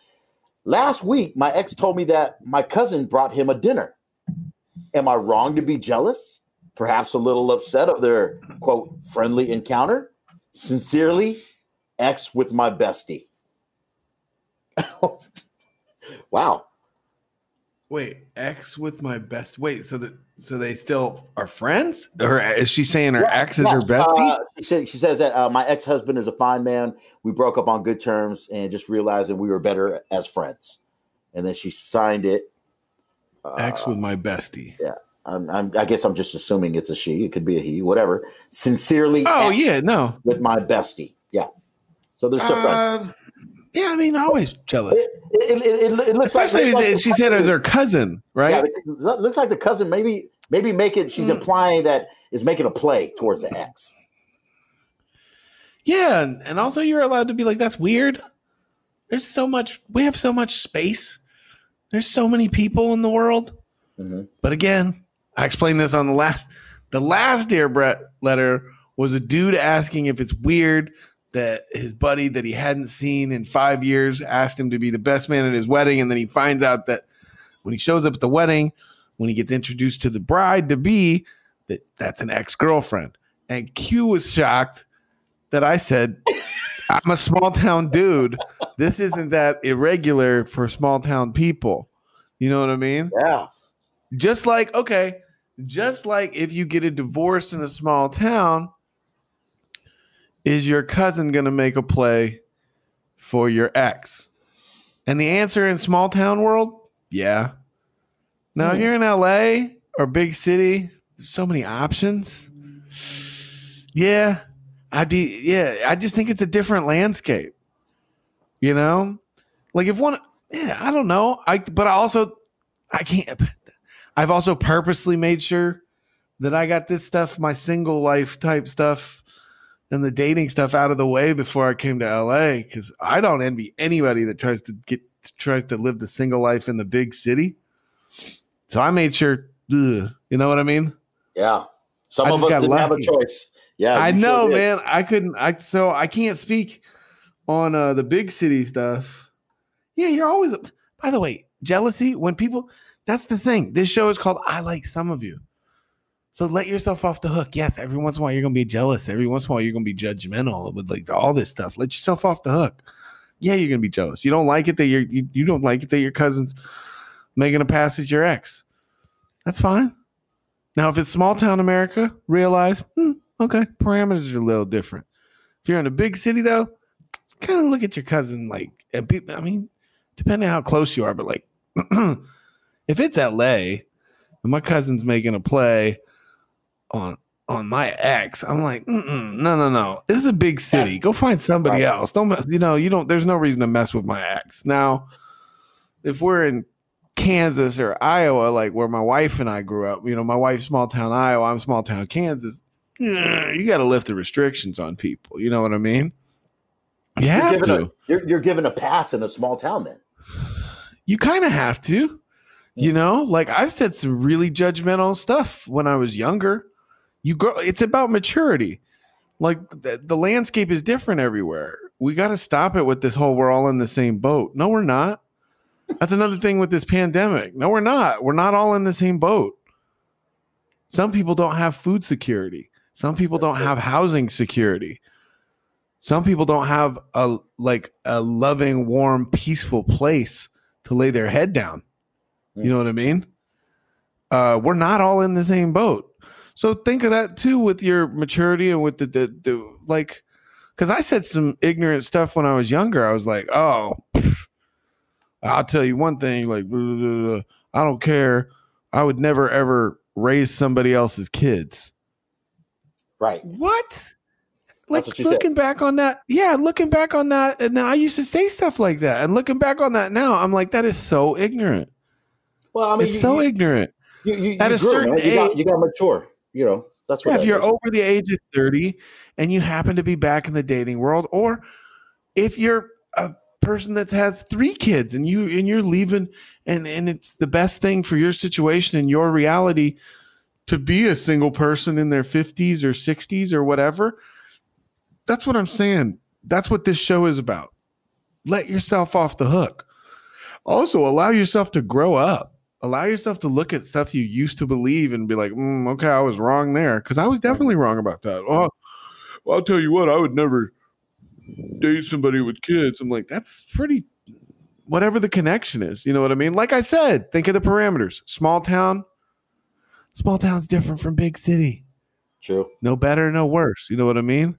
Last week, my ex told me that my cousin brought him a dinner. Am I wrong to be jealous? Perhaps a little upset of their quote friendly encounter? Sincerely, ex with my bestie. wow. Wait, ex with my best. Wait, so that so they still are friends, or is she saying her ex is her bestie? Uh, she, said, she says that uh, my ex husband is a fine man. We broke up on good terms and just realizing we were better as friends. And then she signed it. Uh, ex with my bestie. Yeah. I'm, I'm, I guess I'm just assuming it's a she. It could be a he, whatever. Sincerely. Oh yeah, no. With my bestie. Yeah. So they're still friends. Yeah, I mean, always jealous. It, it, it, it, looks Especially like, if she said it was her cousin, right? Yeah, it looks like the cousin maybe maybe make it. She's Mm. implying that is making a play towards the ex. Yeah, and, and also you're allowed to be like, that's weird. There's so much. We have so much space. There's so many people in the world. Mhm. But again, I explained this on the last. The last Dear Brett letter was a dude asking if it's weird that his buddy that he hadn't seen in five years asked him to be the best man at his wedding, and then he finds out that when he shows up at the wedding, when he gets introduced to the bride to be, that that's an ex girlfriend. And Q was shocked that I said, I'm a small town dude. This isn't that irregular for small town people. You know what I mean? Yeah. Just like, okay, just like if you get a divorce in a small town, is your cousin going to make a play for your ex? And the answer in small town world, yeah. Now, if Hmm. you're in LA or big city, so many options. Yeah, I'd be, yeah, I just think it's a different landscape. You know? Like if one, yeah, I don't know. I, but I also, I can't, I've also purposely made sure that I got this stuff, my single life type stuff and the dating stuff out of the way before I came to LA because I don't envy anybody that tries to get tries to live the single life in the big city. So I made sure, ugh, you know what I mean? Yeah. Some I of us didn't have a choice. Yeah. I you sure know, man. I couldn't. I so I can't speak on uh, the big city stuff. Yeah, you're always. By the way, jealousy when people. That's the thing. This show is called "I Like Some of You." So let yourself off the hook. Yes, every once in a while you're gonna be jealous. Every once in a while you're gonna be judgmental with like all this stuff. Let yourself off the hook. Yeah, you're gonna be jealous. You don't like it that you're you, you don't like it that your cousin's making a pass at your ex. That's fine. Now, if it's small town America, realize, hmm, okay, parameters are a little different. If you're in a big city, though, kind of look at your cousin like, and pe- I mean, depending how close you are, but like, if it's LA and my cousin's making a play on on my ex, I'm like, Mm-mm, no, no, no. This is a big city. Go find somebody Right. else. Don't, mess- you know, you don't. There's no reason to mess with my ex. Now, if we're in Kansas or Iowa, like where my wife and I grew up, you know, my wife's small town Iowa, I'm small town Kansas. You got to lift the restrictions on people. You know what I mean? You You're have to. a, you're, you're given a pass in a small town then. you kind of have to. You mm. know, like I've said some really judgmental stuff when I was younger. You grow. It's about maturity. Like the, the landscape is different everywhere. We got to stop it with this whole "we're all in the same boat." No, we're not. That's another thing with this pandemic. No, we're not. We're not all in the same boat. Some people don't have food security. Some people don't have housing security. Some people don't have a like a loving, warm, peaceful place to lay their head down. You know what I mean? Uh, we're not all in the same boat. So think of that too with your maturity and with the the, the like because I said some ignorant stuff when I was younger. I was like, oh, I'll tell you one thing, like blah, blah, blah. I don't care. I would never ever raise somebody else's kids. Right. What? Like what you said. looking back on that, yeah, looking back on that, and then I used to say stuff like that. And looking back on that now, I'm like, that is so ignorant. Well, I mean, it's you, so you, ignorant. you, you, at a grew, certain man. you, got, age- you got mature. You know, that's what Yeah, if you're is. over the age of 30 and you happen to be back in the dating world, or if you're a person that has three kids and you and you're leaving and, and it's the best thing for your situation and your reality to be a single person in their 50s or 60s or whatever. That's what I'm saying. That's what this show is about. Let yourself off the hook. Also, allow yourself to grow up. Allow yourself to look at stuff you used to believe and be like, mm, okay, I was wrong there. Because I was definitely wrong about that. Oh, well, I'll tell you what, I would never date somebody with kids. I'm like, that's pretty, whatever the connection is. You know what I mean? Like I said, think of the parameters. Small town, small town's different from big city. True. No better, no worse. You know what I mean?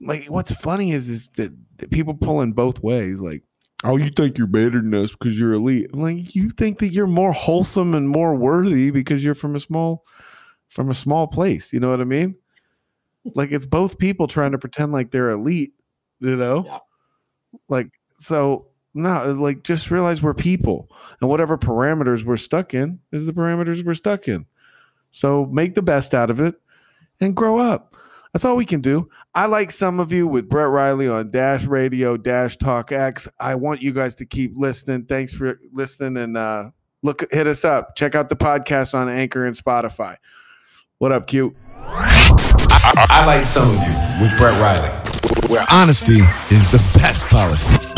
Like what's funny is is that, that people pull in both ways. Like, oh, you think you're better than us because you're elite. I'm like, you think that you're more wholesome and more worthy because you're from a small from a small place. You know what I mean? Like it's both people trying to pretend like they're elite, you know? Yeah. Like so no, like just realize we're people and whatever parameters we're stuck in is the parameters we're stuck in. So make the best out of it and grow up. That's all we can do. I like some of you with Brett Riley on Dash Radio, Dash Talk X. I want you guys to keep listening. Thanks for listening and uh look hit us up. Check out the podcast on Anchor and Spotify. What up, Q? I like some of you with Brett Riley, where honesty is the best policy.